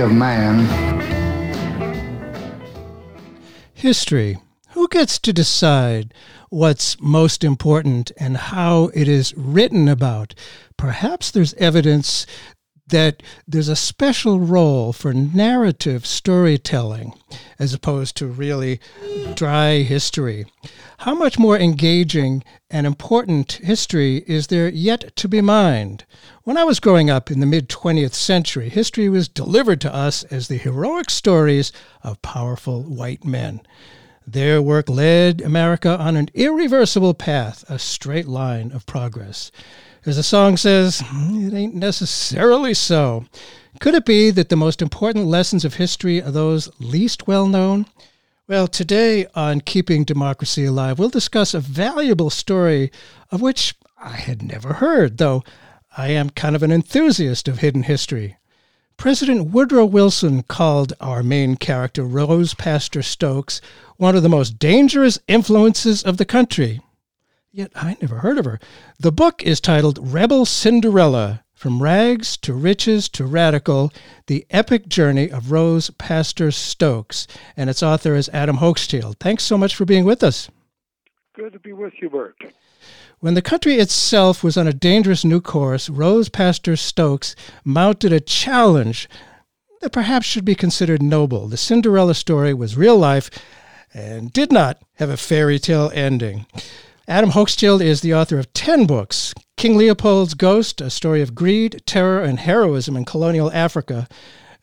of man. History. Who gets to decide what's most important and how it is written about? Perhaps there's evidence that there's a special role for narrative storytelling as opposed to really dry history. How much more engaging and important history is there yet to be mined? When I was growing up in the mid 20th century, history was delivered to us as the heroic stories of powerful white men. Their work led America on an irreversible path, a straight line of progress. As the song says, it ain't necessarily so. Could it be that the most important lessons of history are those least well known? Well, today on Keeping Democracy Alive, we'll discuss a valuable story of which I had never heard, though I am kind of an enthusiast of hidden history. President Woodrow Wilson called our main character, Rose Pastor Stokes, one of the most dangerous influences of the country. Yet I never heard of her. The book is titled Rebel Cinderella From Rags to Riches to Radical The Epic Journey of Rose Pastor Stokes. And its author is Adam Hochschild. Thanks so much for being with us. Good to be with you, Bert. When the country itself was on a dangerous new course, Rose Pastor Stokes mounted a challenge that perhaps should be considered noble. The Cinderella story was real life and did not have a fairy tale ending. Adam Hochschild is the author of 10 books King Leopold's Ghost, a story of greed, terror, and heroism in colonial Africa.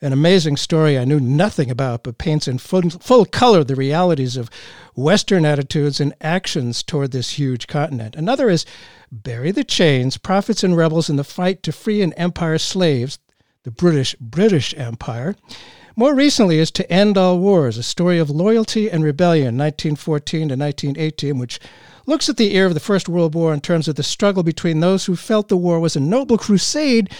An amazing story I knew nothing about, but paints in full, full color the realities of Western attitudes and actions toward this huge continent. Another is Bury the Chains Prophets and Rebels in the Fight to Free an Empire's Slaves, the British British Empire. More recently is To End All Wars, a story of loyalty and rebellion, 1914 to 1918, which looks at the era of the First World War in terms of the struggle between those who felt the war was a noble crusade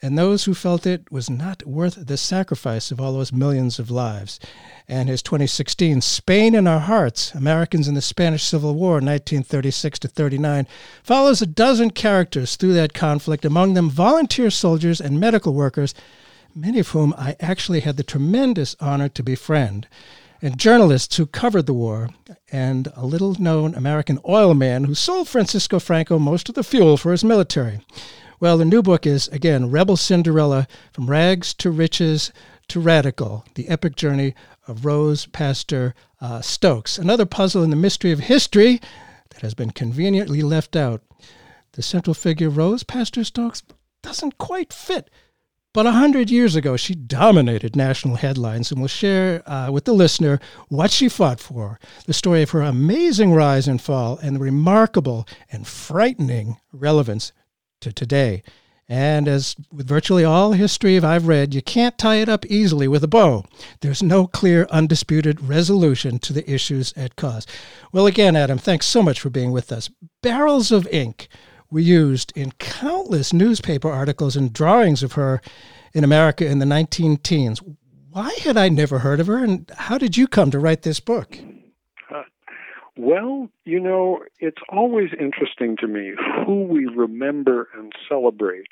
and those who felt it was not worth the sacrifice of all those millions of lives. And his 2016 Spain in Our Hearts, Americans in the Spanish Civil War, 1936 to 39, follows a dozen characters through that conflict, among them volunteer soldiers and medical workers, many of whom I actually had the tremendous honor to befriend and journalists who covered the war, and a little known American oil man who sold Francisco Franco most of the fuel for his military. Well, the new book is, again, Rebel Cinderella From Rags to Riches to Radical The Epic Journey of Rose Pastor uh, Stokes. Another puzzle in the mystery of history that has been conveniently left out. The central figure, Rose Pastor Stokes, doesn't quite fit but a hundred years ago, she dominated national headlines and will share uh, with the listener what she fought for, the story of her amazing rise and fall, and the remarkable and frightening relevance to today. And as with virtually all history I've read, you can't tie it up easily with a bow. There's no clear, undisputed resolution to the issues at cause. Well, again, Adam, thanks so much for being with us. Barrels of ink were used in countless newspaper articles and drawings of her in America in the 19 teens. Why had I never heard of her, and how did you come to write this book? Uh, well, you know, it's always interesting to me who we remember and celebrate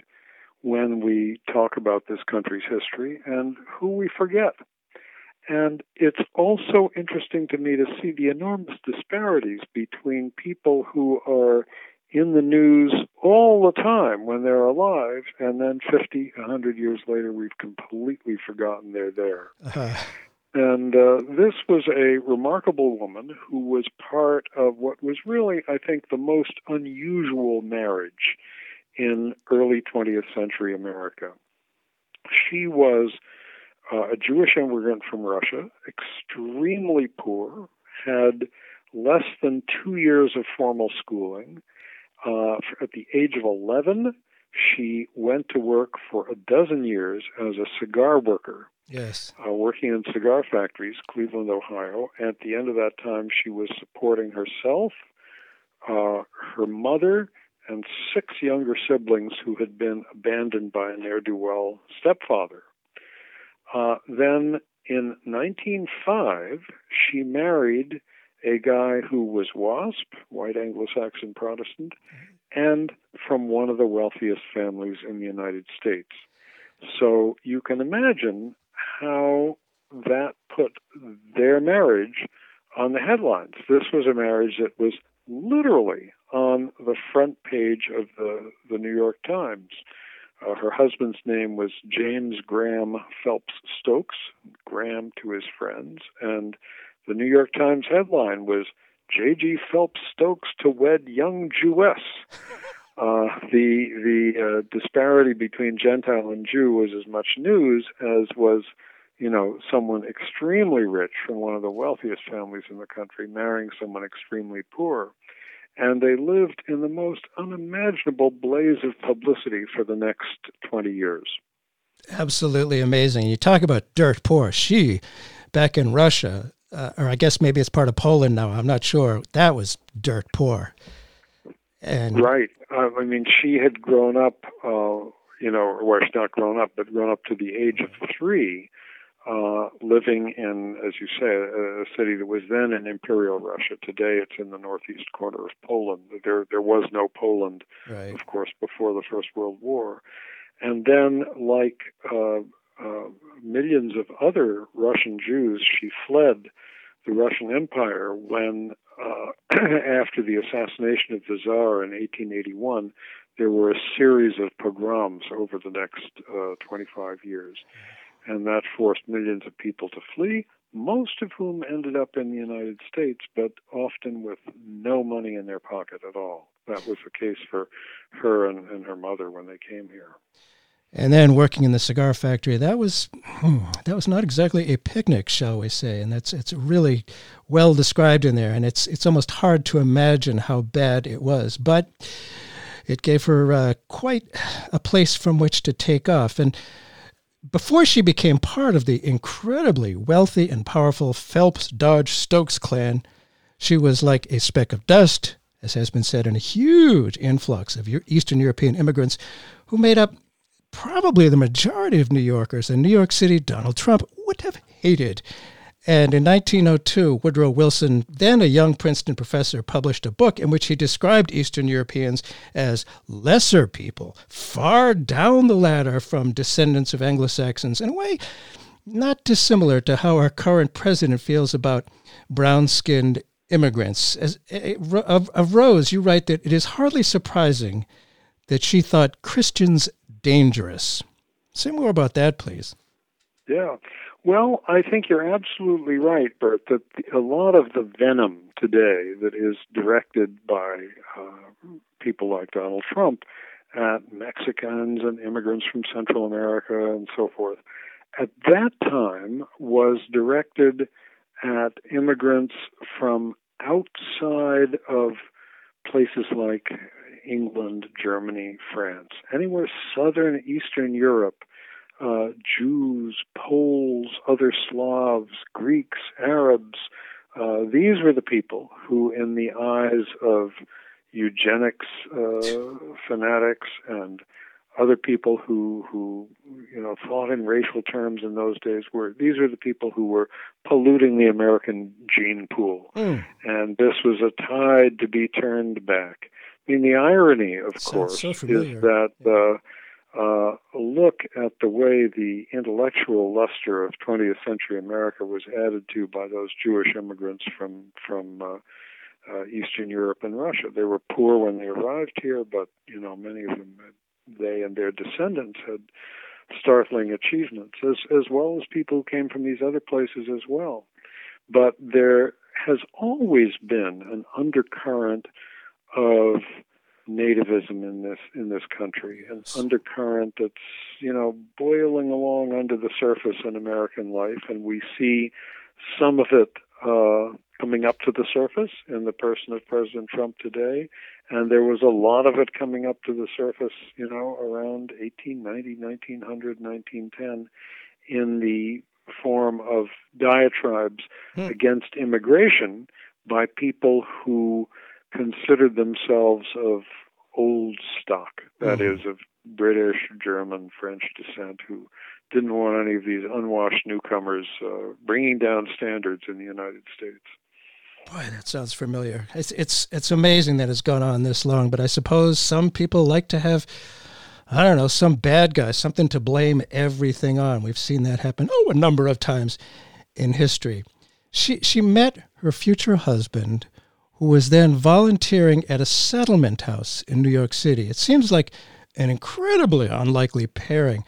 when we talk about this country's history and who we forget. And it's also interesting to me to see the enormous disparities between people who are in the news all the time when they're alive, and then 50, 100 years later, we've completely forgotten they're there. Uh-huh. And uh, this was a remarkable woman who was part of what was really, I think, the most unusual marriage in early 20th century America. She was uh, a Jewish immigrant from Russia, extremely poor, had less than two years of formal schooling. Uh, at the age of 11, she went to work for a dozen years as a cigar worker. Yes. Uh, working in cigar factories, Cleveland, Ohio. At the end of that time, she was supporting herself, uh, her mother, and six younger siblings who had been abandoned by a ne'er do well stepfather. Uh, then in 1905, she married a guy who was WASP, white Anglo Saxon Protestant, and from one of the wealthiest families in the United States. So you can imagine how that put their marriage on the headlines. This was a marriage that was literally on the front page of the, the New York Times. Uh, her husband's name was James Graham Phelps Stokes, Graham to his friends, and the New York Times headline was J.G. Phelps Stokes to wed young Jewess. Uh, the the uh, disparity between Gentile and Jew was as much news as was, you know, someone extremely rich from one of the wealthiest families in the country marrying someone extremely poor and they lived in the most unimaginable blaze of publicity for the next 20 years. Absolutely amazing. You talk about dirt poor. She, back in Russia, uh, or I guess maybe it's part of Poland now, I'm not sure, that was dirt poor. And right. Uh, I mean, she had grown up, uh, you know, or she's not grown up, but grown up to the age of three uh, living in, as you say, a, a, city that was then in Imperial Russia. Today, it's in the northeast corner of Poland. There, there was no Poland, right. of course, before the First World War. And then, like uh, millions of other Russian Jews, she fled the Russian Empire when, uh, after the assassination of the Tsar in 1881, there were a series of pogroms over the next uh, 25 years and that forced millions of people to flee, most of whom ended up in the United States, but often with no money in their pocket at all. That was the case for her and, and her mother when they came here. And then working in the cigar factory, that was hmm, that was not exactly a picnic, shall we say? And that's it's really well described in there, and it's it's almost hard to imagine how bad it was, but it gave her uh, quite a place from which to take off. And before she became part of the incredibly wealthy and powerful Phelps Dodge Stokes clan, she was like a speck of dust, as has been said, in a huge influx of Eastern European immigrants who made up probably the majority of New Yorkers. in New York City, Donald Trump would have hated and in 1902, Woodrow Wilson, then a young Princeton professor, published a book in which he described Eastern Europeans as lesser people, far down the ladder from descendants of Anglo Saxons, in a way not dissimilar to how our current president feels about brown skinned immigrants. As, of, of Rose, you write that it is hardly surprising that she thought Christians dangerous. Say more about that, please. Yeah. Well, I think you're absolutely right, Bert, that a lot of the venom today that is directed by uh, people like Donald Trump at Mexicans and immigrants from Central America and so forth, at that time was directed at immigrants from outside of places like England, Germany, France, anywhere southern Eastern Europe uh, Jews, Poles, other Slavs, Greeks, Arabs. Uh, these were the people who, in the eyes of eugenics uh, fanatics and other people who who you know thought in racial terms in those days were these are the people who were polluting the American gene pool, mm. and this was a tide to be turned back. I mean, the irony, of course, so is that uh, uh, look at the way the intellectual luster of 20th century America was added to by those Jewish immigrants from from uh, uh, Eastern Europe and Russia. They were poor when they arrived here, but you know many of them, they and their descendants had startling achievements, as as well as people who came from these other places as well. But there has always been an undercurrent of nativism in this in this country, an undercurrent that's you know boiling along under the surface in American life, and we see some of it uh, coming up to the surface in the person of President Trump today, and there was a lot of it coming up to the surface, you know, around 1890, 1900, 1910, in the form of diatribes hmm. against immigration by people who considered themselves of old stock, that mm-hmm. is, of British, German, French descent, who didn't want any of these unwashed newcomers uh, bringing down standards in the United States. Boy, that sounds familiar. It's, it's it's amazing that it's gone on this long, but I suppose some people like to have, I don't know, some bad guy, something to blame everything on. We've seen that happen oh a number of times in history. She she met her future husband who was then volunteering at a settlement house in New York City. It seems like an incredibly unlikely pairing.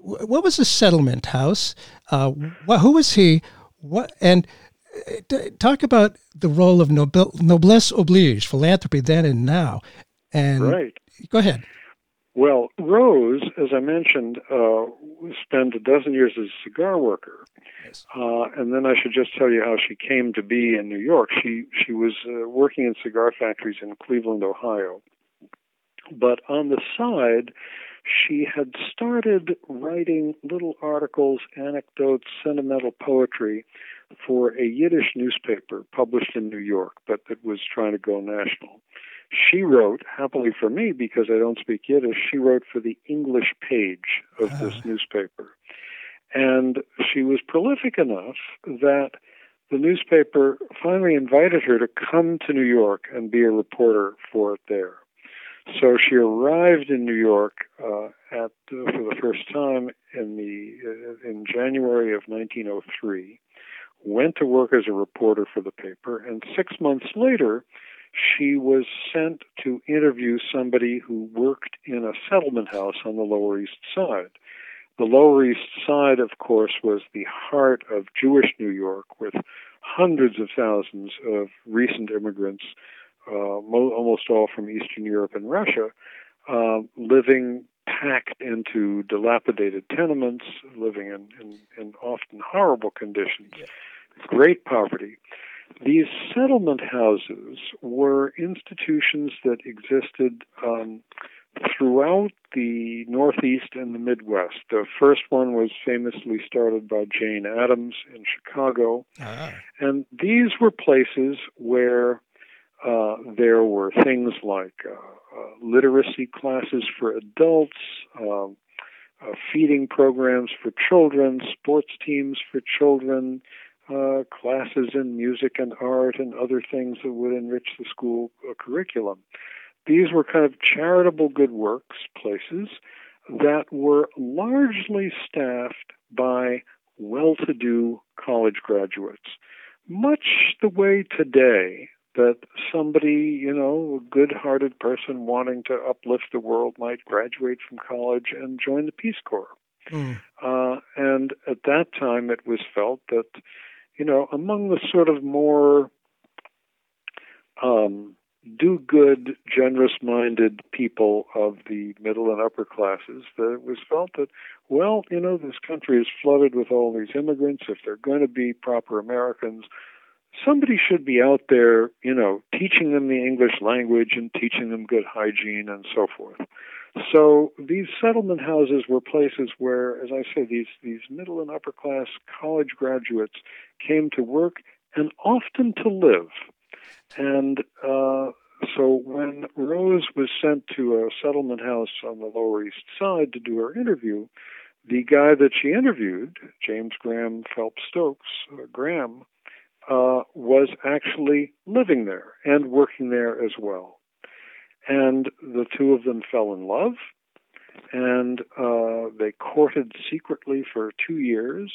What was a settlement house? Uh, who was he? What and uh, talk about the role of noblesse oblige, philanthropy then and now. And right. Go ahead. Well, Rose, as I mentioned, uh, spent a dozen years as a cigar worker, yes. uh, and then I should just tell you how she came to be in New York. She she was uh, working in cigar factories in Cleveland, Ohio, but on the side, she had started writing little articles, anecdotes, sentimental poetry for a Yiddish newspaper published in New York, but that was trying to go national. She wrote, happily for me, because I don't speak Yiddish, she wrote for the English page of this uh-huh. newspaper. And she was prolific enough that the newspaper finally invited her to come to New York and be a reporter for it there. So she arrived in New York uh, at uh, for the first time in the uh, in January of 1903. Went to work as a reporter for the paper, and six months later, she was sent to interview somebody who worked in a settlement house on the Lower East Side. The Lower East Side, of course, was the heart of Jewish New York, with hundreds of thousands of recent immigrants, uh, mo- almost all from Eastern Europe and Russia, uh, living packed into dilapidated tenements, living in, in, in often horrible conditions, great poverty. These settlement houses were institutions that existed um, throughout the Northeast and the Midwest. The first one was famously started by Jane Addams in Chicago. Ah. And these were places where uh, there were things like uh, uh, literacy classes for adults, um, uh, feeding programs for children, sports teams for children, uh, classes in music and art and other things that would enrich the school uh, curriculum. These were kind of charitable good works places that were largely staffed by well to do college graduates. Much the way today that somebody, you know, a good hearted person wanting to uplift the world might graduate from college and join the Peace Corps. Mm. Uh, and at that time, it was felt that you know, among the sort of more um, do good, generous minded people of the middle and upper classes, that it was felt that, well, you know, this country is flooded with all these immigrants. If they're going to be proper Americans, somebody should be out there, you know, teaching them the English language and teaching them good hygiene and so forth. So these settlement houses were places where, as I say, these these middle and upper class college graduates came to work and often to live. And uh, so when Rose was sent to a settlement house on the Lower East Side to do her interview, the guy that she interviewed, James Graham Phelps Stokes, uh, Graham, uh, was actually living there and working there as well and the two of them fell in love, and uh, they courted secretly for two years.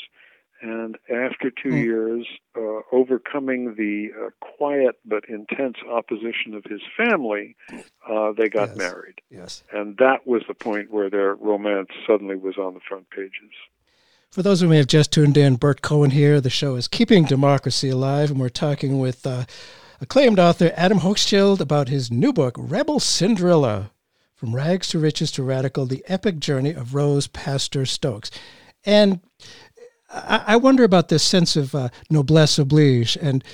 And after two mm. years, uh, overcoming the uh, quiet but intense opposition of his family, uh, they got yes. married. Yes. And that was the point where their romance suddenly was on the front pages. For those who may have just tuned in, Bert Cohen here. The show is Keeping Democracy Alive, and we're talking with uh, acclaimed author Adam Hochschild about his new book, Rebel Cinderella From Rags to Riches to Radical The Epic Journey of Rose Pastor Stokes. And I, wonder about this sense of uh, noblesse oblige. And,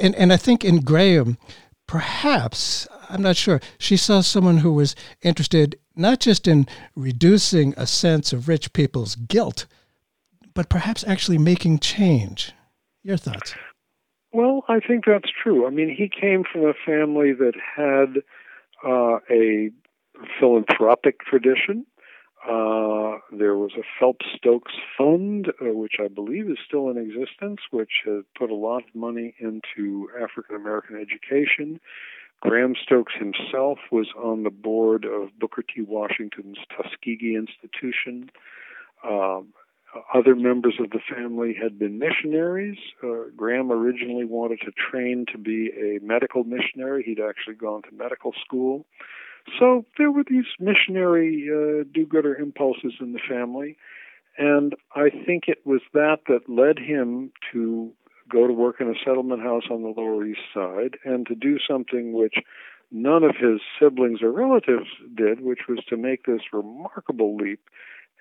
and, and I think in Graham, perhaps, I'm not sure, she saw someone who was interested not just in reducing a sense of rich people's guilt, but perhaps actually making change. Your thoughts? Well, I think that's true. I mean, he came from a family that had uh, a philanthropic tradition. Uh, there was a Phelps Stokes Fund, uh, which I believe is still in existence, which has put a lot of money into African American education. Graham Stokes himself was on the board of Booker T. Washington's Tuskegee Institution. Um, other members of the family had been missionaries. Uh, Graham originally wanted to train to be a medical missionary. He'd actually gone to medical school. So there were these missionary uh, do gooder impulses in the family. And I think it was that that led him to go to work in a settlement house on the Lower East Side and to do something which none of his siblings or relatives did, which was to make this remarkable leap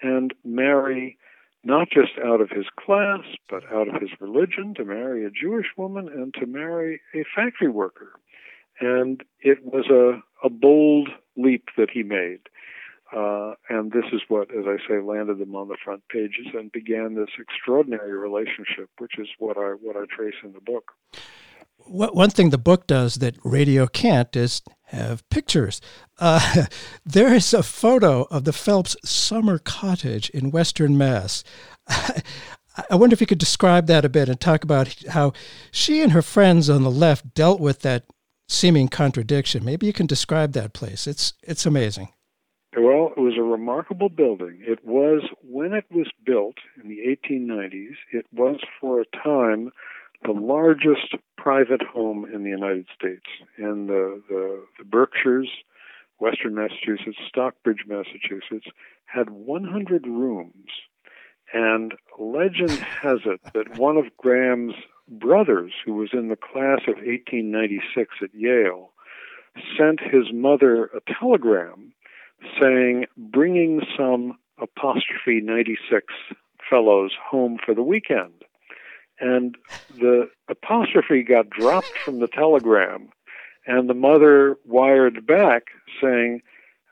and marry not just out of his class, but out of his religion, to marry a Jewish woman and to marry a factory worker. And it was a, a bold leap that he made. Uh, and this is what, as I say, landed them on the front pages and began this extraordinary relationship, which is what I what I trace in the book. One thing the book does that radio can't is have pictures. Uh, there is a photo of the Phelps summer cottage in Western Mass. I wonder if you could describe that a bit and talk about how she and her friends on the left dealt with that seeming contradiction. Maybe you can describe that place. It's it's amazing. Well, it was a remarkable building. It was when it was built in the 1890s. It was for a time the largest private home in the United States. In the, the, the Berkshires, Western Massachusetts, Stockbridge, Massachusetts, had 100 rooms. And legend has it that one of Graham's brothers, who was in the class of 1896 at Yale, sent his mother a telegram saying, bringing some apostrophe 96 fellows home for the weekend. And the apostrophe got dropped from the telegram, and the mother wired back saying,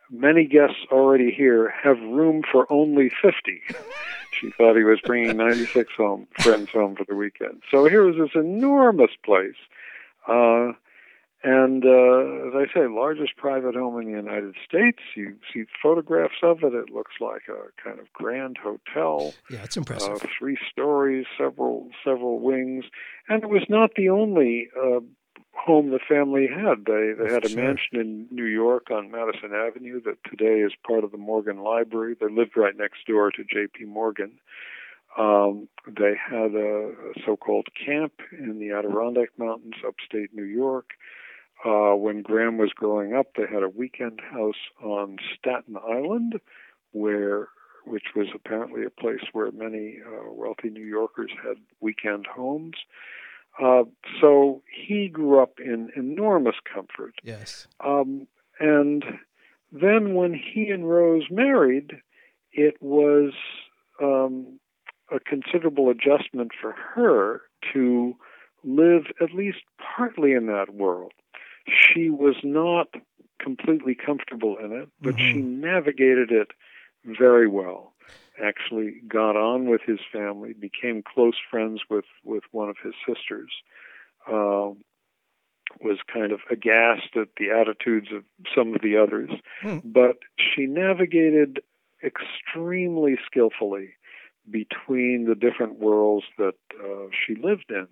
Many guests already here have room for only 50. she thought he was bringing 96 home, friends home for the weekend. So here was this enormous place. Uh, and uh, as I say, largest private home in the United States. You see photographs of it. It looks like a kind of grand hotel. Yeah, it's impressive. Uh, three stories, several several wings, and it was not the only uh, home the family had. They they had a sure. mansion in New York on Madison Avenue that today is part of the Morgan Library. They lived right next door to J.P. Morgan. Um, they had a, a so-called camp in the Adirondack Mountains, upstate New York. Uh, when Graham was growing up, they had a weekend house on Staten Island, where which was apparently a place where many uh, wealthy New Yorkers had weekend homes. Uh, so he grew up in enormous comfort. Yes. Um, and then when he and Rose married, it was um, a considerable adjustment for her to live at least partly in that world she was not completely comfortable in it, but mm-hmm. she navigated it very well. Actually, got on with his family, became close friends with with one of his sisters. Uh, was kind of aghast at the attitudes of some of the others, mm. but she navigated extremely skillfully between the different worlds that uh, she lived in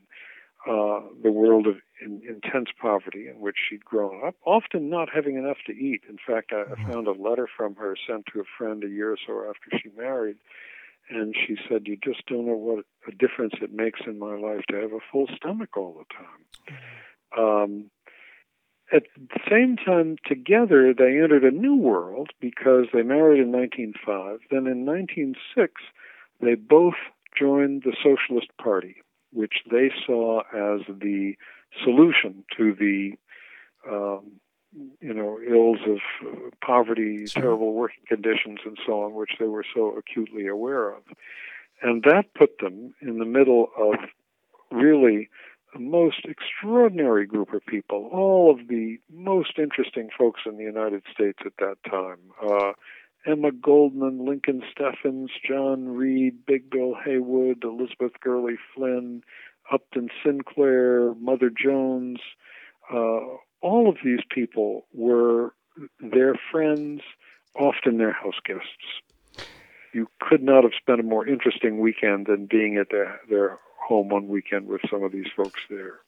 uh, the world of in, intense poverty in which she'd grown up, often not having enough to eat. In fact, I, I mm-hmm. found a letter from her sent to a friend a year or so after she married, and she said, "You just don't know what a difference it makes in my life to have a full stomach all the time." Mm-hmm. Um, at the same time, together, they entered a new world because they married in 1905. Then in 1906, they both joined the Socialist Party which they saw as the solution to the um, you know ills of uh, poverty, Sure. terrible working conditions, and so on, which they were so acutely aware of, and that put them in the middle of really the most extraordinary group of people, all of the most interesting folks in the United States at that time. Uh, Emma Goldman, Lincoln Steffens, John Reed, Big Bill Haywood, Elizabeth Gurley Flynn, Upton Sinclair, Mother Jones, uh, all of these people were their friends, often their house guests. You could not have spent a more interesting weekend than being at their, their home one weekend with some of these folks there.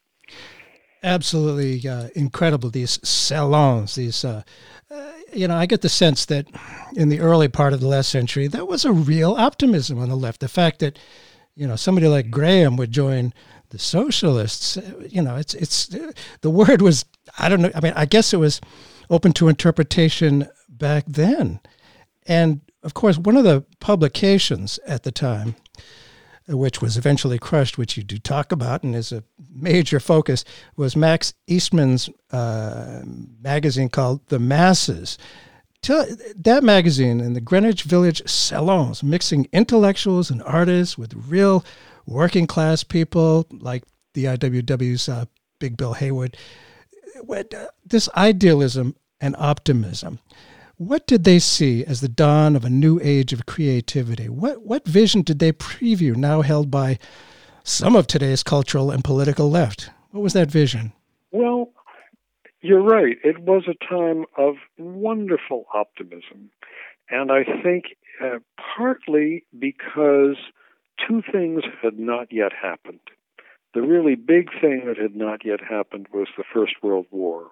Absolutely uh, incredible. These salons, these, uh, uh, you know, I get the sense that in the early part of the last century, there was a real optimism on the left. The fact that, you know, somebody like Graham would join the socialists, uh, you know, it's, it's, uh, the word was, I don't know, I mean, I guess it was open to interpretation back then. And of course, one of the publications at the time, which was eventually crushed, which you do talk about and is a major focus, was Max Eastman's uh, magazine called The Masses. That magazine and the Greenwich Village salons, mixing intellectuals and artists with real working class people like the IWW's uh, Big Bill Haywood. Uh, this idealism and optimism. What did they see as the dawn of a new age of creativity? What, what vision did they preview now held by some of today's cultural and political left? What was that vision? Well, you're right. It was a time of wonderful optimism. And I think uh, partly because two things had not yet happened. The really big thing that had not yet happened was the First World War.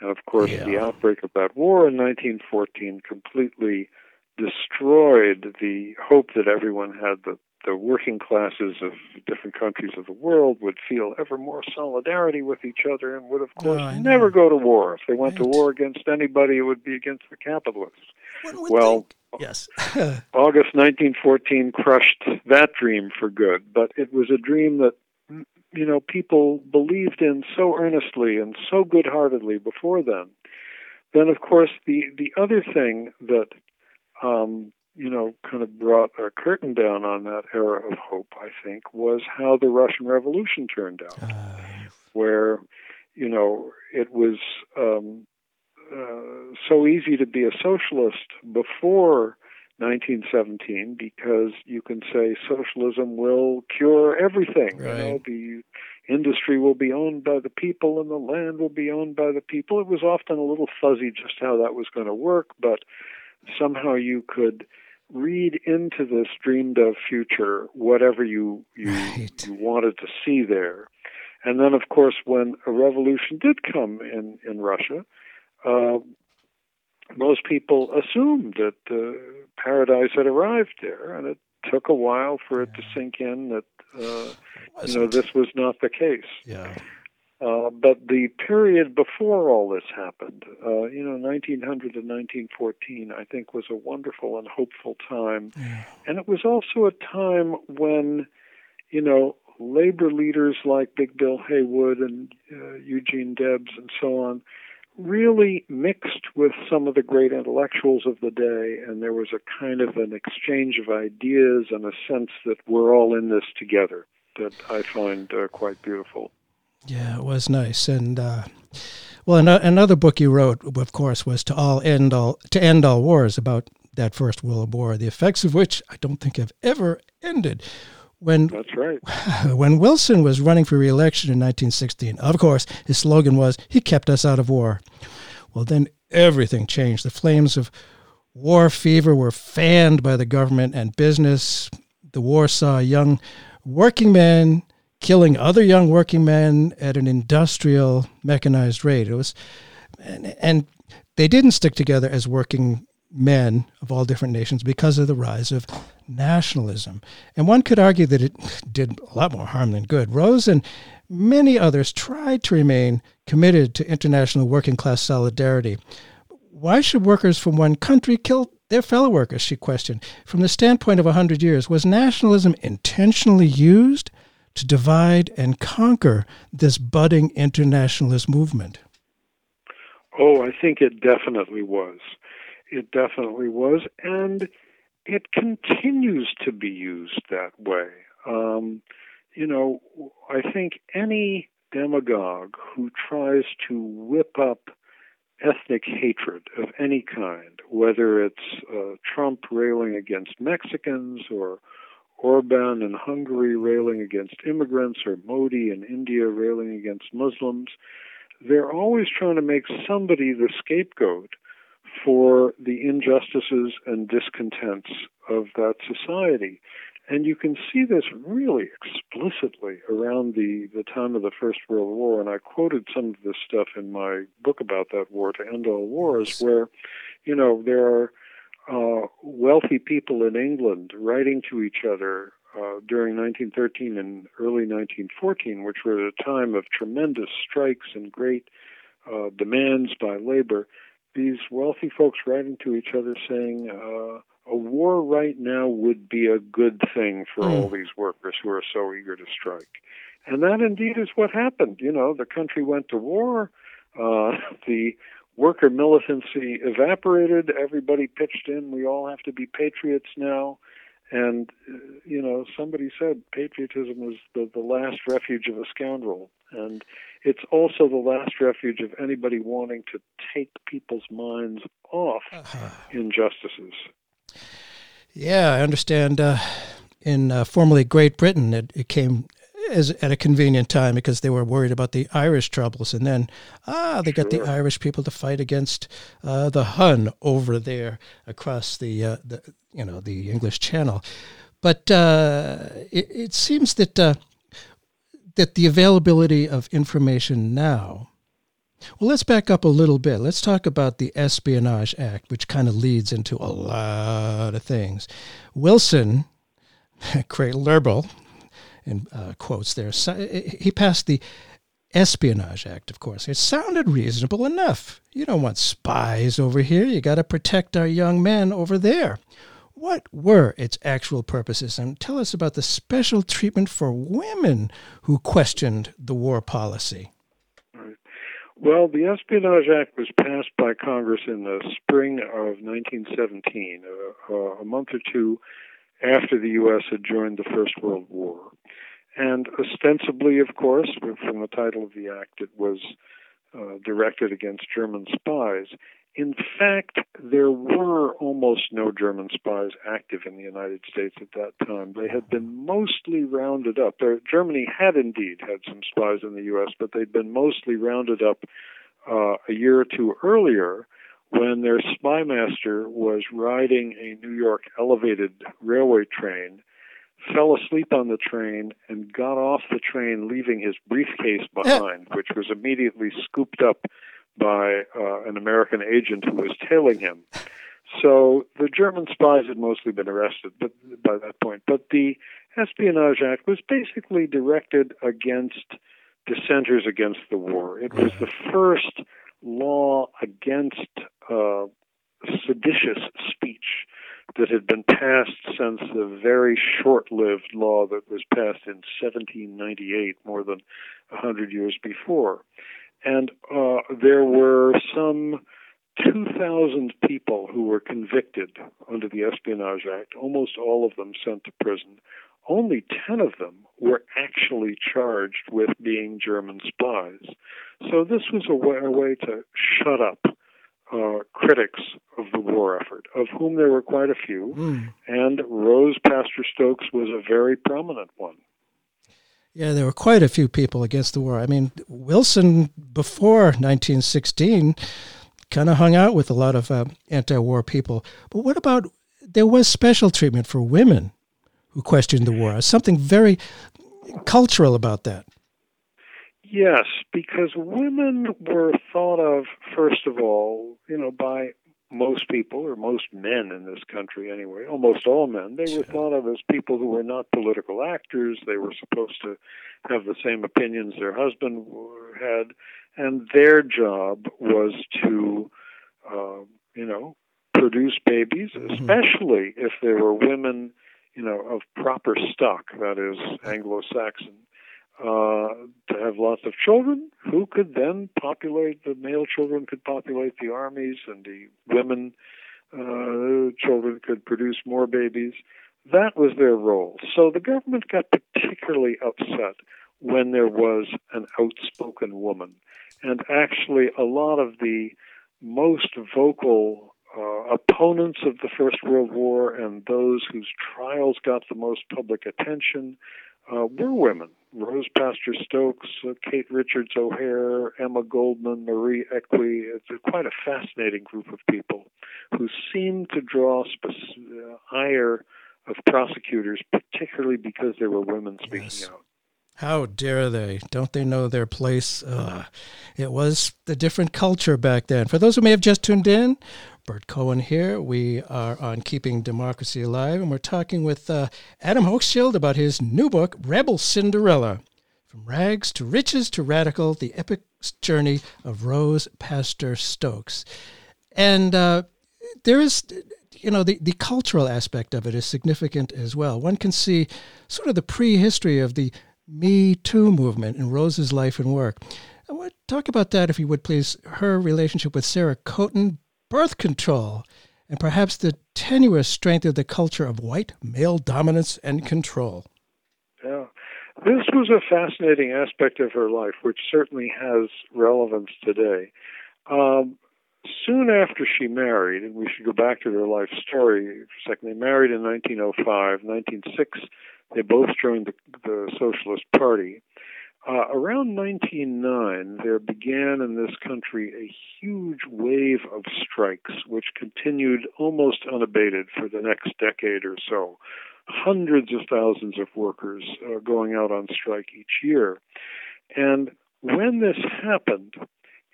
And of course, Yeah. the outbreak of that war in 1914 completely destroyed the hope that everyone had that the working classes of different countries of the world would feel ever more solidarity with each other and would, of oh, course, I never go to war. If they went to war against anybody, it would be against the capitalists. Well, think- uh, yes. August 1914 crushed that dream for good, but it was a dream that you know people believed in so earnestly and so good-heartedly before then. Then, of course, the the other thing that um, you know kind of brought a curtain down on that era of hope, I think, was how the Russian Revolution turned out, Uh, where you know it was um, uh, so easy to be a socialist before 1917 because you can say socialism will cure everything. You know, Right. the industry will be owned by the people and the land will be owned by the people. It was often a little fuzzy just how that was going to work, but somehow you could read into this dreamed of future whatever you you, Right. you wanted to see there. And then, of course, when a revolution did come in in Russia, uh, most people assumed that uh, paradise had arrived there, and it took a while for it to sink in that uh, you know this was not the case. yeah. Uh, but the period before all this happened, uh, you know, 1900 to 1914, I think was a wonderful and hopeful time. Yeah. And it was also a time when, you know, labor leaders like Big Bill Haywood and uh, Eugene Debs and so on really mixed with some of the great intellectuals of the day, and there was a kind of an exchange of ideas and a sense that we're all in this together that I find uh, quite beautiful. Yeah, it was nice. And uh, well, an- another book you wrote, of course, was to all end all to end all wars about that First World War, the effects of which I don't think have ever ended. When That's right. when Wilson was running for re-election in 1916, of course, his slogan was "He kept us out of war." Well, then everything changed. The flames of war fever were fanned by the government and business. The war saw young working men killing other young working men at an industrial mechanized rate. It was, and, and they didn't stick together as working men of all different nations because of the rise of nationalism. And one could argue that it did a lot more harm than good. Rose and many others tried to remain committed to international working class solidarity. Why should workers from one country kill their fellow workers? She questioned. From the standpoint of a hundred years, was nationalism intentionally used to divide and conquer this budding internationalist movement? Oh, I think it definitely was. It definitely was. And it continues to be used that way. Um, you know, I think any demagogue who tries to whip up ethnic hatred of any kind, whether it's uh, Trump railing against Mexicans or Orban in Hungary railing against immigrants or Modi in India railing against Muslims, they're always trying to make somebody the scapegoat for the injustices and discontents of that society. And you can see this really explicitly around the, the time of the First World War. And I quoted some of this stuff in my book about that war, To End All Wars, where, you know, there are uh, wealthy people in England writing to each other uh, during 1913 and early 1914, which were a time of tremendous strikes and great uh, demands by labor. These wealthy folks writing to each other saying, uh, a war right now would be a good thing for mm. all these workers who are so eager to strike. And that indeed is what happened. You know, the country went to war. Uh, the worker militancy evaporated. Everybody pitched in. We all have to be patriots now. And, uh, you know, somebody said patriotism is the, the last refuge of a scoundrel. And it's also the last refuge of anybody wanting to take people's minds off uh-huh. injustices. Yeah, I understand. Uh, in uh, formerly Great Britain, it, it came as at a convenient time because they were worried about the Irish troubles, and then ah, they got the Irish people to fight against uh, the Hun over there across the uh, the you know the English Channel. But uh, it, it, seems that uh, that the availability of information now well, let's back up a little bit. Let's talk about the Espionage Act, which kind of leads into a lot of things. Wilson, Craig Lerble, in uh, quotes there, he passed the Espionage Act, of course. It sounded reasonable enough. You don't want spies over here. You got to protect our young men over there. What were its actual purposes? And tell us about the special treatment for women who questioned the war policy. Well, the Espionage Act was passed by Congress in the spring of 1917, uh, uh, a month or two after the U.S. had joined the First World War. And ostensibly, of course, from the title of the act, it was uh, directed against German spies. In fact, there were almost no German spies active in the United States at that time. They had been mostly rounded up. There, Germany had indeed had some spies in the U.S., but they'd been mostly rounded up uh, a year or two earlier when their spy master was riding a New York elevated railway train, fell asleep on the train, and got off the train, leaving his briefcase behind, which was immediately scooped up by uh, an American agent who was tailing him. So the German spies had mostly been arrested but, by that point. But the Espionage Act was basically directed against dissenters against the war. It was the first law against uh, seditious speech that had been passed since the very short lived law that was passed in 1798, more than a hundred years before and uh, there were some 2,000 people who were convicted under the Espionage Act, almost all of them sent to prison. Only 10 of them were actually charged with being German spies. So this was a way, a way to shut up uh, critics of the war effort, of whom there were quite a few, mm. and Rose Pastor Stokes was a very prominent one. Yeah, there were quite a few people against the war. I mean, Wilson before 1916 kind of hung out with a lot of uh, anti-war people. But what about there was special treatment for women who questioned the war? Something very cultural about that. Yes, because women were thought of first of all, you know, by most people, or most men in this country anyway, almost all men, they were thought of as people who were not political actors. They were supposed to have the same opinions their husband had, and their job was to, uh, you know, produce babies, mm-hmm. especially if there were women, you know, of proper stock, that is Anglo-Saxon uh, to have lots of children, who could then populate the male children could populate the armies, and the women uh, children could produce more babies. That was their role. So the government got particularly upset when there was an outspoken woman. And actually, a lot of the most vocal uh, opponents of the First World War and those whose trials got the most public attention uh, were women. Rose Pastor Stokes, uh, Kate Richards O'Hare, Emma Goldman, Marie Equi. It's a, quite a fascinating group of people who seem to draw spec- uh, ire of prosecutors, particularly because they were women speaking yes. out. How dare they? Don't they know their place? Ugh. It was a different culture back then. For those who may have just tuned in, Burt Cohen here. We are on Keeping Democracy Alive, and we're talking with uh, Adam Hochschild about his new book, Rebel Cinderella From Rags to Riches to Radical The Epic Journey of Rose Pastor Stokes. And uh, there is you know, the, the cultural aspect of it is significant as well. One can see sort of the prehistory of the me Too movement in Rose's life and work. I want to talk about that, if you would please, her relationship with Sarah Coaten, birth control, and perhaps the tenuous strength of the culture of white male dominance and control. Yeah. This was a fascinating aspect of her life, which certainly has relevance today. Um, soon after she married, and we should go back to their life story for a second, they married in 1905. 1906, they both joined the, the Socialist Party. Uh, around 1909, there began in this country a huge wave of strikes, which continued almost unabated for the next decade or so. Hundreds of thousands of workers uh, going out on strike each year. And when this happened,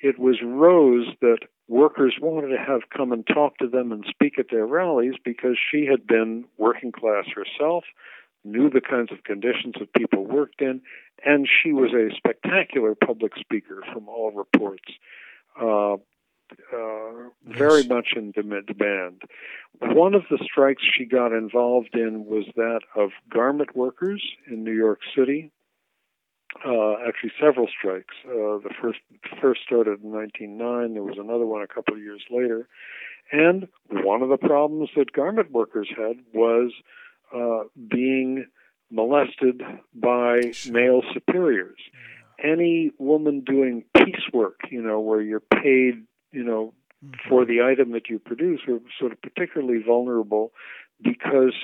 it was Rose that workers wanted to have come and talk to them and speak at their rallies because she had been working class herself, knew the kinds of conditions that people worked in, and she was a spectacular public speaker from all reports. Uh, uh, very much in demand. One of the strikes she got involved in was that of garment workers in New York City. Uh, actually, several strikes. Uh, the first first started in 1909. There was another one a couple of years later, and one of the problems that garment workers had was uh, being molested by male superiors. Any woman doing piecework, you know, where you're paid, you know, mm-hmm. for the item that you produce, are sort of particularly vulnerable because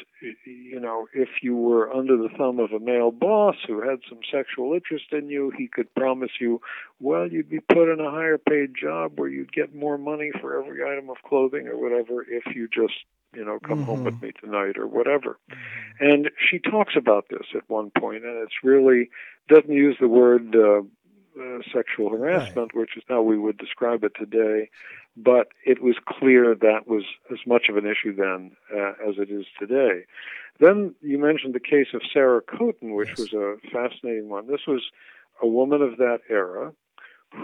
you know if you were under the thumb of a male boss who had some sexual interest in you he could promise you well you'd be put in a higher paid job where you'd get more money for every item of clothing or whatever if you just you know, come mm-hmm. home with mm-hmm. me tonight or whatever. Mm-hmm. And she talks about this at one point, and it's really doesn't use the word uh, uh, sexual harassment, right. which is how we would describe it today, but it was clear that was as much of an issue then uh, as it is today. Then you mentioned the case of Sarah Coaten, which yes. was a fascinating one. This was a woman of that era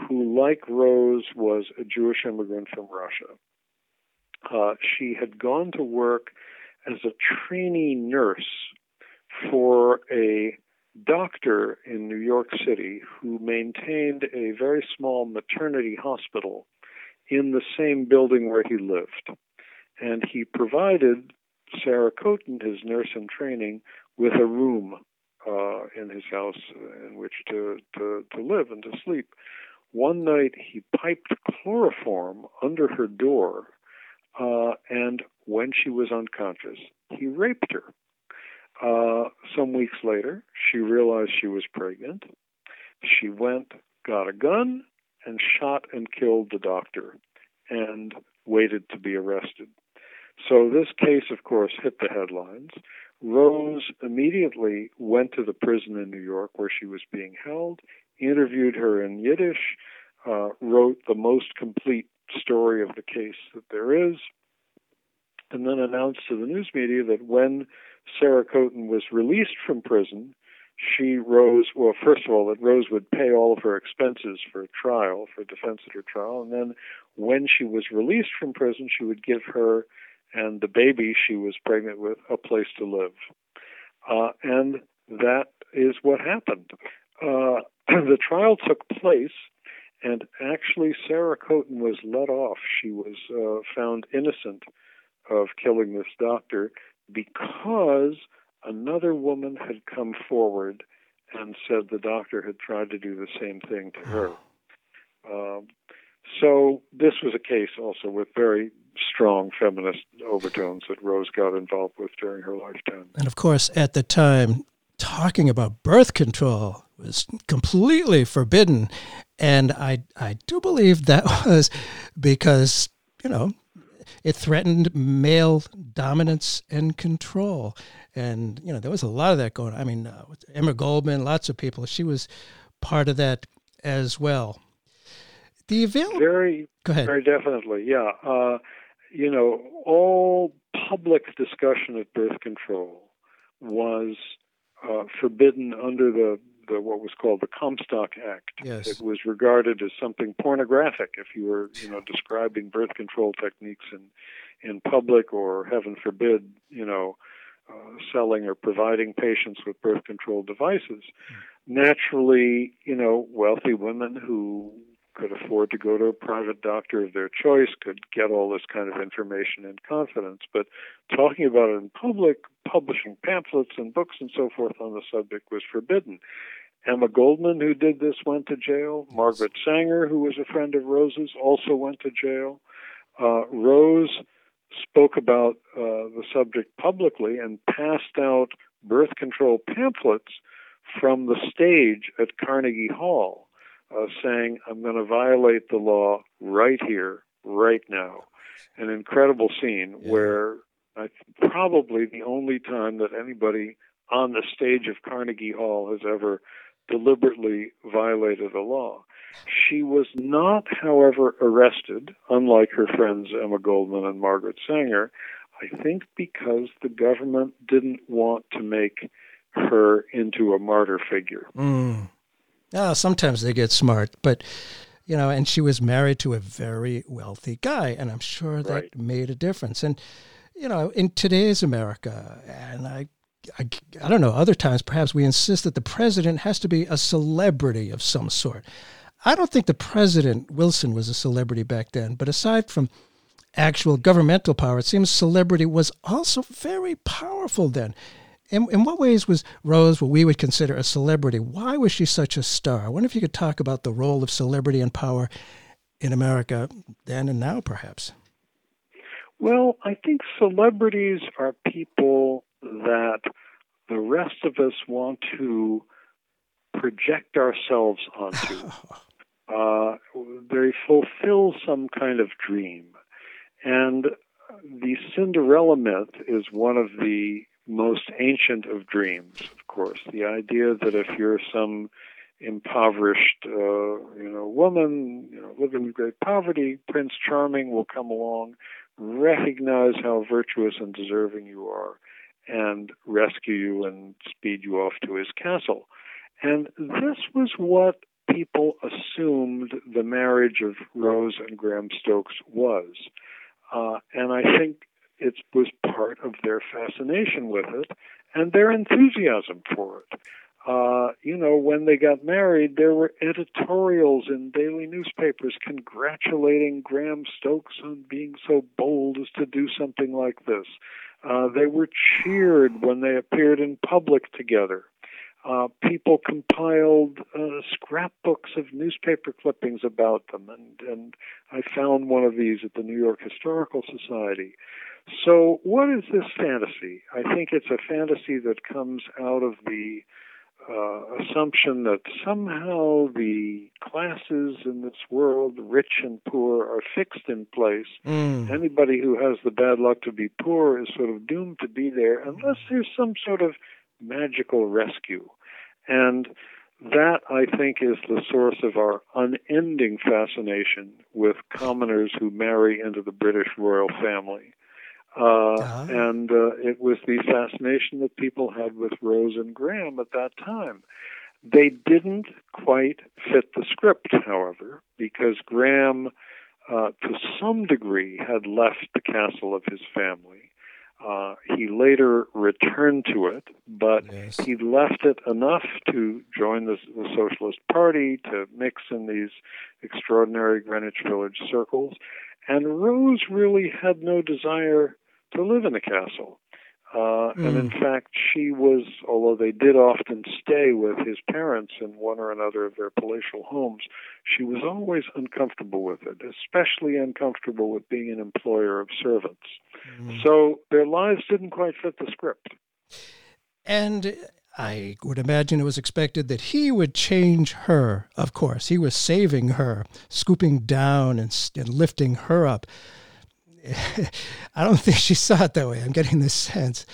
who, like Rose, was a Jewish immigrant from Russia uh, she had gone to work as a trainee nurse for a doctor in New York City who maintained a very small maternity hospital in the same building where he lived. And he provided Sarah Coaten, his nurse in training, with a room uh, in his house in which to, to, to live and to sleep. One night he piped chloroform under her door uh, and when she was unconscious, he raped her. Uh, some weeks later, she realized she was pregnant. She went, got a gun, and shot and killed the doctor and waited to be arrested. So this case, of course, hit the headlines. Rose immediately went to the prison in New York where she was being held, interviewed her in Yiddish, uh, wrote the most complete story of the case that there is, and then announced to the news media that when Sarah Coaten was released from prison, she Rose, well, first of all, that Rose would pay all of her expenses for a trial, for defense at her trial, and then when she was released from prison, she would give her and the baby she was pregnant with a place to live. Uh, and that is what happened. uh, the trial took place, and actually, Sarah Coaten was let off. She was uh, found innocent of killing this doctor because another woman had come forward and said the doctor had tried to do the same thing to her. Um, so this was a case also with very strong feminist overtones that Rose got involved with during her lifetime. And of course, at the time, talking about birth control was completely forbidden. And I, I do believe that was because, you know, it threatened male dominance and control. And, you know, there was a lot of that going on. I mean, uh, Emma Goldman, lots of people, she was part of that as well. The available. Very, Go ahead. very definitely, yeah. Uh, you know, all public discussion of birth control was uh, forbidden under the, the what was called the Comstock Act. Yes. It was regarded as something pornographic if you were, you know, describing birth control techniques in in public, or heaven forbid, you know, uh, selling or providing patients with birth control devices. Naturally, you know, wealthy women who could afford to go to a private doctor of their choice could get all this kind of information in confidence. But talking about it in public, publishing pamphlets and books and so forth on the subject was forbidden. Emma Goldman, who did this, went to jail. Margaret Sanger, who was a friend of Rose's, also went to jail. Uh, Rose spoke about uh, the subject publicly and passed out birth control pamphlets from the stage at Carnegie Hall, uh, saying, I'm going to violate the law right here, right now. An incredible scene Yeah. where I probably the only time that anybody on the stage of Carnegie Hall has ever deliberately violated a law. She was not, however, arrested, unlike her friends Emma Goldman and Margaret Sanger, I think because the government didn't want to make her into a martyr figure. Mm. Ah, sometimes they get smart, but you know, and she was married to a very wealthy guy, and I'm sure that Right. made a difference. And you know, in today's America, and I, I, I don't know, other times perhaps we insist that the president has to be a celebrity of some sort. I don't think the president Wilson was a celebrity back then, but aside from actual governmental power, it seems celebrity was also very powerful then. In, in what ways was Rose what we would consider a celebrity? Why was she such a star? I wonder if you could talk about the role of celebrity and power in America then and now, perhaps. Well, I think celebrities are people that the rest of us want to project ourselves onto. uh, they fulfill some kind of dream. And the Cinderella myth is one of the most ancient of dreams, of course. The idea that if you're some impoverished, uh, you know, woman, you know, living in great poverty, Prince Charming will come along, recognize how virtuous and deserving you are, and rescue you and speed you off to his castle. And this was what people assumed the marriage of Rose and Graham Stokes was. Uh, and I think it was part of their fascination with it and their enthusiasm for it. Uh, you know, when they got married, there were editorials in daily newspapers congratulating Graham Stokes on being so bold as to do something like this. Uh, they were cheered when they appeared in public together. Uh, people compiled uh, scrapbooks of newspaper clippings about them, and, and I found one of these at the New York Historical Society. So, what is this fantasy? I think it's a fantasy that comes out of the uh, assumption that somehow the classes in this world, rich and poor, are fixed in place. Mm. Anybody who has the bad luck to be poor is sort of doomed to be there unless there's some sort of magical rescue. And that, I think, is the source of our unending fascination with commoners who marry into the British royal family. Uh, Ah. And uh, it was the fascination that people had with Rose and Graham at that time. They didn't quite fit the script, however, because Graham, uh, to some degree, had left the castle of his family. Uh, he later returned to it, but Yes. he left it enough to join the, the Socialist Party, to mix in these extraordinary Greenwich Village circles. And Rose really had no desire to live in a castle. Uh, And in fact, she was, although they did often stay with his parents in one or another of their palatial homes, she was always uncomfortable with it, especially uncomfortable with being an employer of servants. So their lives didn't quite fit the script. And I would imagine it was expected that he would change her, of course. He was saving her, scooping down and, and lifting her up. I don't think she saw it that way. I'm getting this sense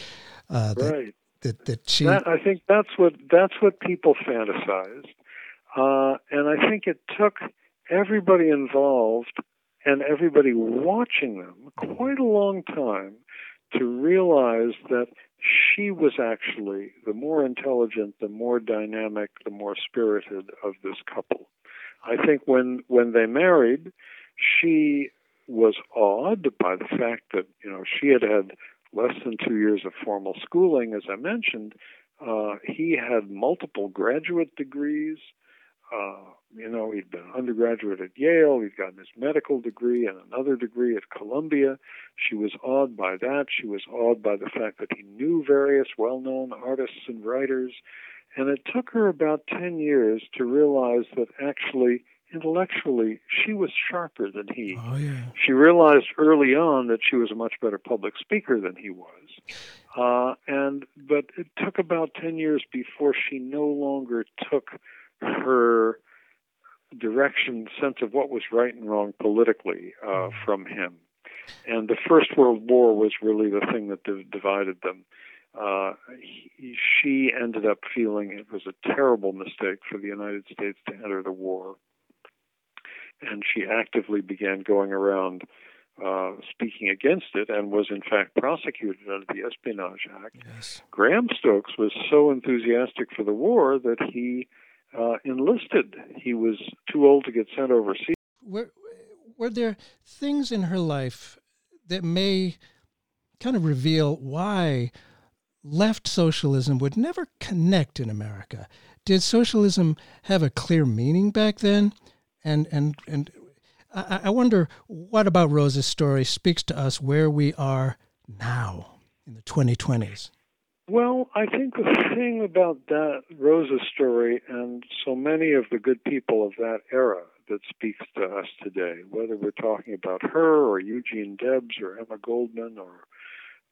uh, that, Right. that, that she. That, I think that's what that's what people fantasized, uh, and I think it took everybody involved and everybody watching them quite a long time to realize that she was actually the more intelligent, the more dynamic, the more spirited of this couple. I think when when they married, she was awed by the fact that you know she had had less than two years of formal schooling, as I mentioned. Uh, he had multiple graduate degrees. Uh, you know, he'd been undergraduate at Yale. He'd gotten his medical degree and another degree at Columbia. She was awed by that. She was awed by the fact that he knew various well-known artists and writers. And it took her about 10 years to realize that actually, intellectually, she was sharper than he. oh, yeah. She realized early on that she was a much better public speaker than he was. Uh, and but it took about 10 years before she no longer took her direction, sense of what was right and wrong politically uh, from him. And the First World War was really the thing that div- divided them. Uh, he, she ended up feeling it was a terrible mistake for the United States to enter the war. And she actively began going around uh, speaking against it and was, in fact, prosecuted under the Espionage Act. Yes. Graham Stokes was so enthusiastic for the war that he uh, enlisted. He was too old to get sent overseas. Were, were there things in her life that may kind of reveal why left socialism would never connect in America? Did socialism have a clear meaning back then? And and and I, I wonder what about Rose's story speaks to us where we are now in the 2020s. Well, I think the thing about that Rosa's story and so many of the good people of that era that speaks to us today, whether we're talking about her or Eugene Debs or Emma Goldman or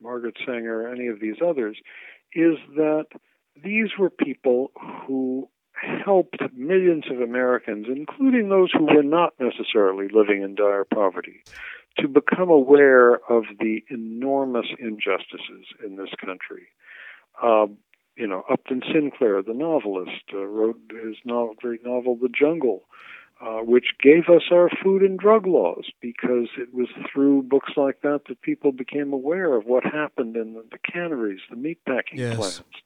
Margaret Sanger or any of these others, is that these were people who helped millions of Americans, including those who were not necessarily living in dire poverty, to become aware of the enormous injustices in this country. Uh, you know, Upton Sinclair, the novelist, uh, wrote his novel, great novel, The Jungle, uh, which gave us our food and drug laws because it was through books like that that people became aware of what happened in the, the canneries, the meatpacking Yes. plants.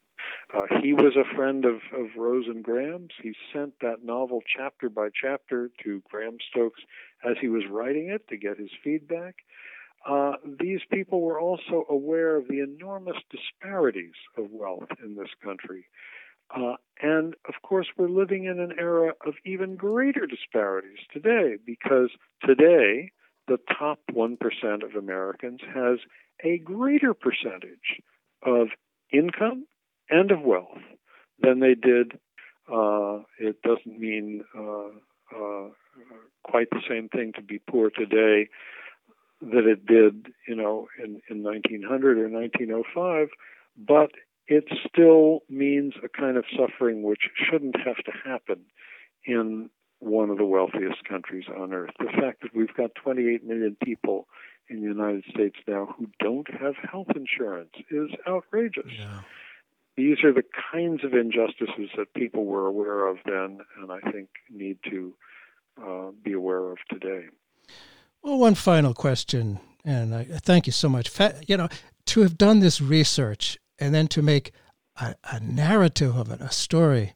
Uh, he was a friend of, of Rose and Graham's. He sent that novel chapter by chapter to Graham Stokes as he was writing it to get his feedback. Uh, these people were also aware of the enormous disparities of wealth in this country. Uh, and of course, we're living in an era of even greater disparities today because today the top 1% of Americans has a greater percentage of income and of wealth than they did. Uh, it doesn't mean uh, uh, quite the same thing to be poor today that it did, you know, in, in 1900 or 1905, but it still means a kind of suffering which shouldn't have to happen in one of the wealthiest countries on earth. The fact that we've got 28 million people in the United States now who don't have health insurance is outrageous. These are the kinds of injustices that people were aware of then, and I think need to uh, be aware of today. Well, one final question, and I thank you so much. You know, to have done this research and then to make a, a narrative of it, a story.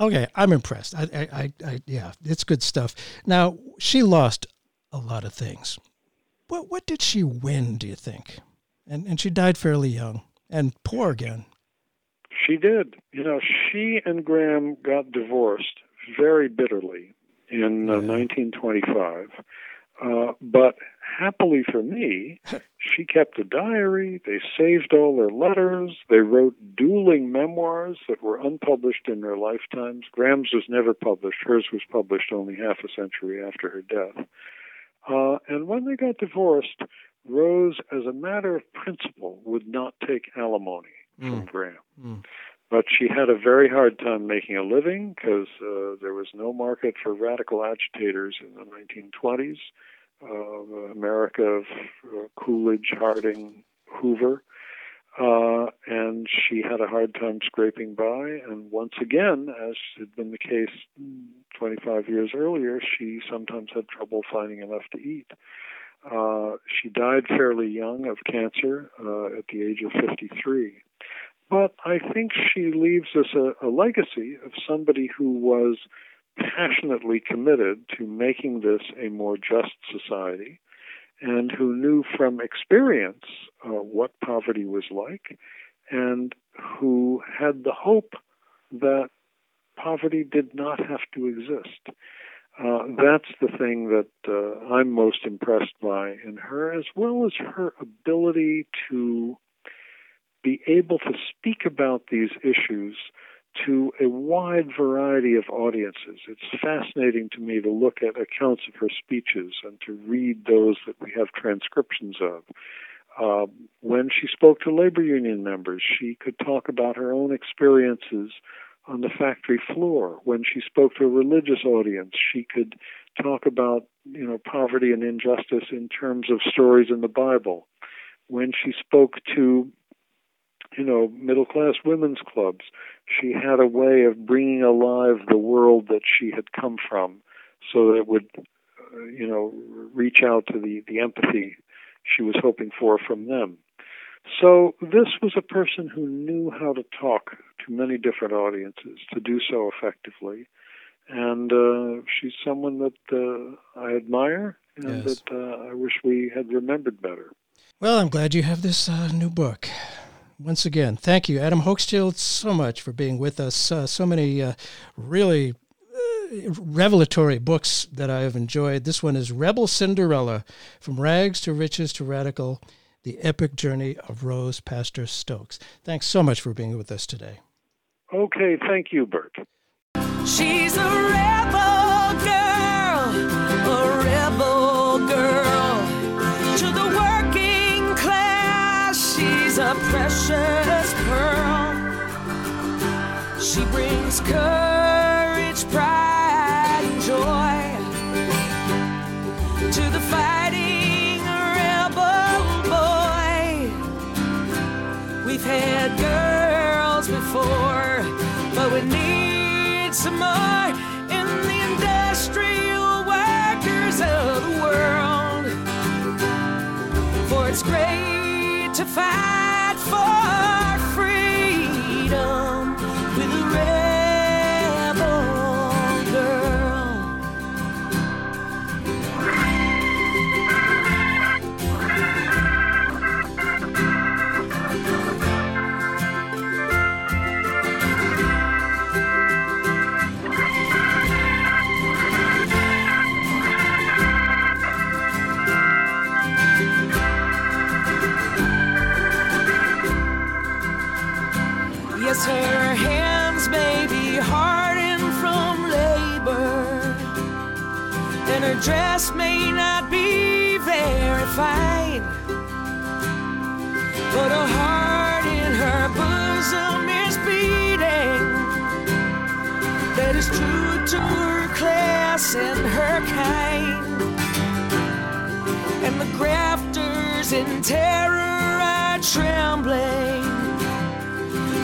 Okay, I'm impressed. I, I, I, yeah, it's good stuff. Now, she lost a lot of things. What, what did she win? Do you think? And, and she died fairly young and poor again. She did. You know, she and Graham got divorced very bitterly in uh, 1925. Uh, but happily for me, she kept a diary. They saved all their letters. They wrote dueling memoirs that were unpublished in their lifetimes. Graham's was never published. Hers was published only half a century after her death. Uh, and when they got divorced, Rose, as a matter of principle, would not take alimony mm. from Graham. Mm. But she had a very hard time making a living because uh, there was no market for radical agitators in the 1920s. Uh, America of uh, Coolidge, Harding, Hoover. Uh, and she had a hard time scraping by. And once again, as had been the case 25 years earlier, she sometimes had trouble finding enough to eat. Uh, she died fairly young of cancer uh, at the age of 53. But I think she leaves us a, a legacy of somebody who was passionately committed to making this a more just society and who knew from experience uh, what poverty was like and who had the hope that poverty did not have to exist. Uh, that's the thing that uh, I'm most impressed by in her, as well as her ability to be able to speak about these issues to a wide variety of audiences. It's fascinating to me to look at accounts of her speeches and to read those that we have transcriptions of. Uh, when she spoke to labor union members, she could talk about her own experiences on the factory floor. When she spoke to a religious audience, she could talk about you know poverty and injustice in terms of stories in the Bible. When she spoke to you know, middle class women's clubs. She had a way of bringing alive the world that she had come from so that it would, uh, you know, reach out to the, the empathy she was hoping for from them. So this was a person who knew how to talk to many different audiences, to do so effectively. And uh, she's someone that uh, I admire and yes. that uh, I wish we had remembered better. Well, I'm glad you have this uh, new book once again, thank you, Adam Hochschild, so much for being with us. Uh, so many uh, really uh, revelatory books that I have enjoyed. This one is Rebel Cinderella From Rags to Riches to Radical The Epic Journey of Rose Pastor Stokes. Thanks so much for being with us today. Okay, thank you, Burt. She's a rebel girl, a rebel class and her kind, and the grafters in terror are trembling.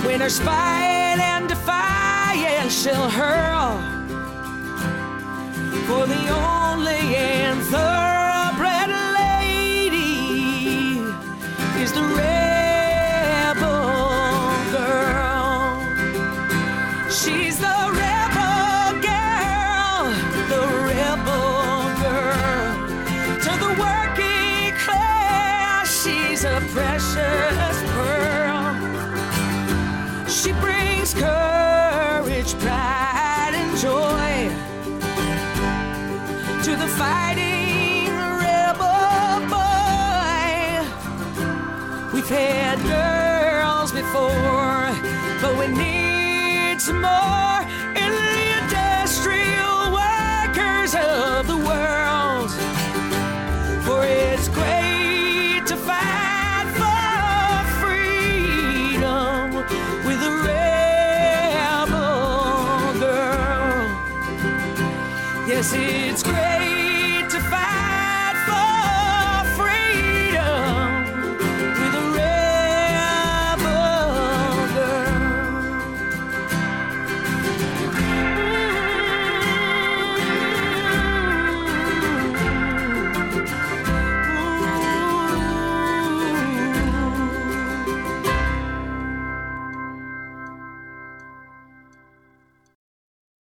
When her spite and defiance shall hurl for the only thoroughbred girls